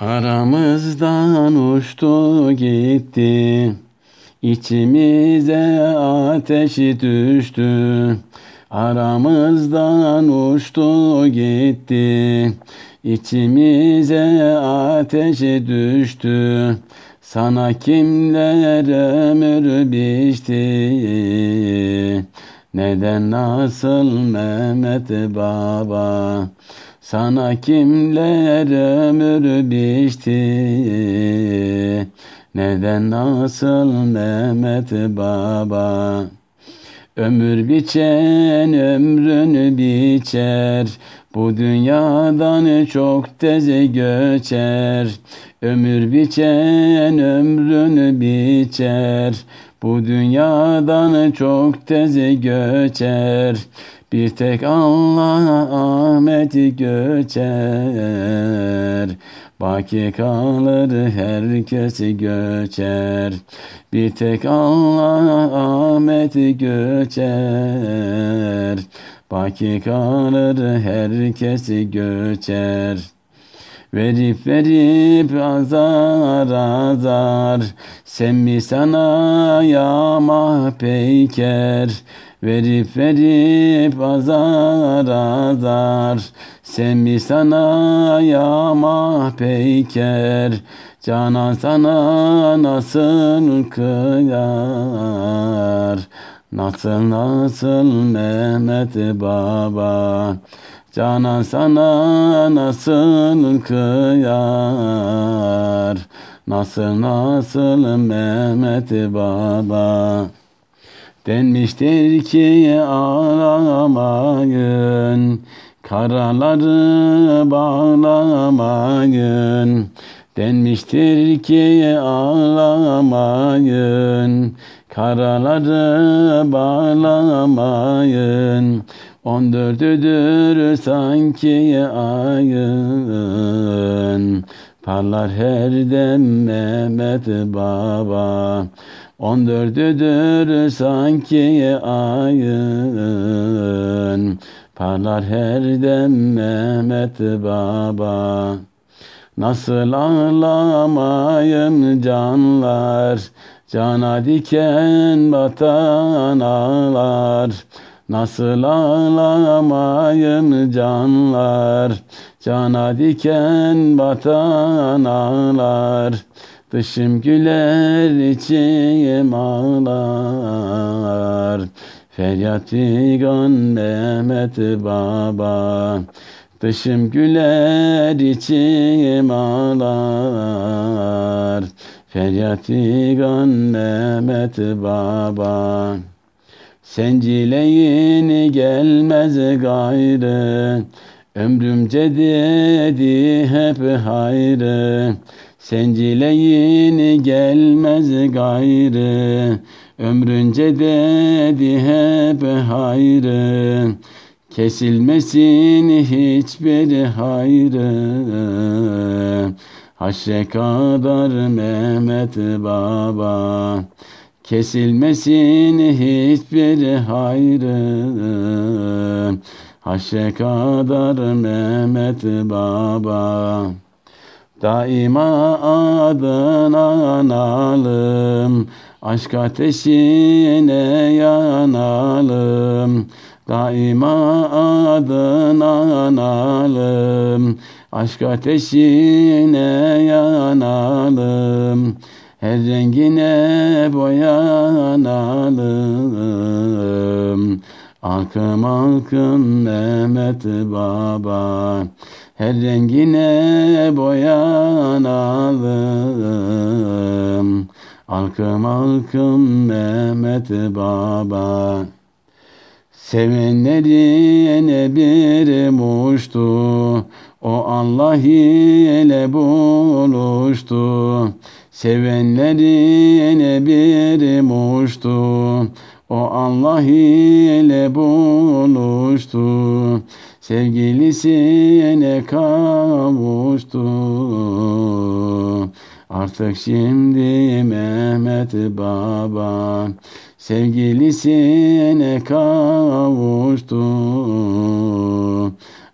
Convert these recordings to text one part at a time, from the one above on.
Aramızdan uçtu gitti, içimize ateşi düştü. Aramızdan uçtu gitti, içimize ateşi düştü. Sana kimler ömür biçti, neden nasıl Mehmet Baba? Sana kimler ömür biçti? Neden nasıl Mehmet Baba? Ömür biçen ömrünü biçer. Bu dünyadan çok tez göçer. Ömür biçen ömrünü biçer Bu dünyadan çok tez göçer bir tek Allah Ahmet göçer. Baki kalır herkes göçer. Bir tek Allah Ahmet göçer. Baki kalır herkes göçer. Verip verip azar azar Sen mi sana yama peyker Verip verip azar azar Sen mi sana yama peyker Canan sana nasıl kıyar? Nasıl nasıl Mehmet Baba Canan sana nasıl kıyar Nasıl nasıl Mehmet Baba Denmiştir ki ağlamayın, karaları bağlamayın. Denmiştir ki ağlamayın, karaları bağlamayın. On dördüdür sanki ayın, parlar her dem Mehmet Baba. On dördüdür sanki ayın. Parlar her dem Mehmet Baba. Nasıl ağlamayım canlar? Cana diken batan ağlar Nasıl ağlamayım canlar? Cana diken batan ağlar. Dışım güler içim ağlar. Feryat figan Mehmet Baba. Dışım güler içim ağlar. Feryat figan Mehmet Baba Sencileyin gelmez gayrı Ömrümce dedi hep hayrı. Sencileyin gelmez gayrı Ömrünce dedi hep hayrı. Kesilmesin hiçbir hayrı. Haşre kadar Mehmet Baba Kesilmesin hiçbir hayrı Haşre kadar Mehmet Baba Daima adına analım, aşk ateşine yanalım. Daima adına analım, aşk ateşine yanalım. Her rengine boyanalım. Akım akım Mehmet Baba her rengine boyanalım. Alkım alkım Mehmet Baba. Sevenlerine bir muştu, o Allah ile buluştu. Sevenlerine bir muştu, o Allah ile buluştu. Sevgilisine kavuştu. Artık şimdi Mehmet Baba sevgilisine kavuştu.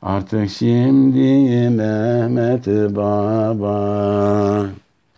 Artık şimdi Mehmet Baba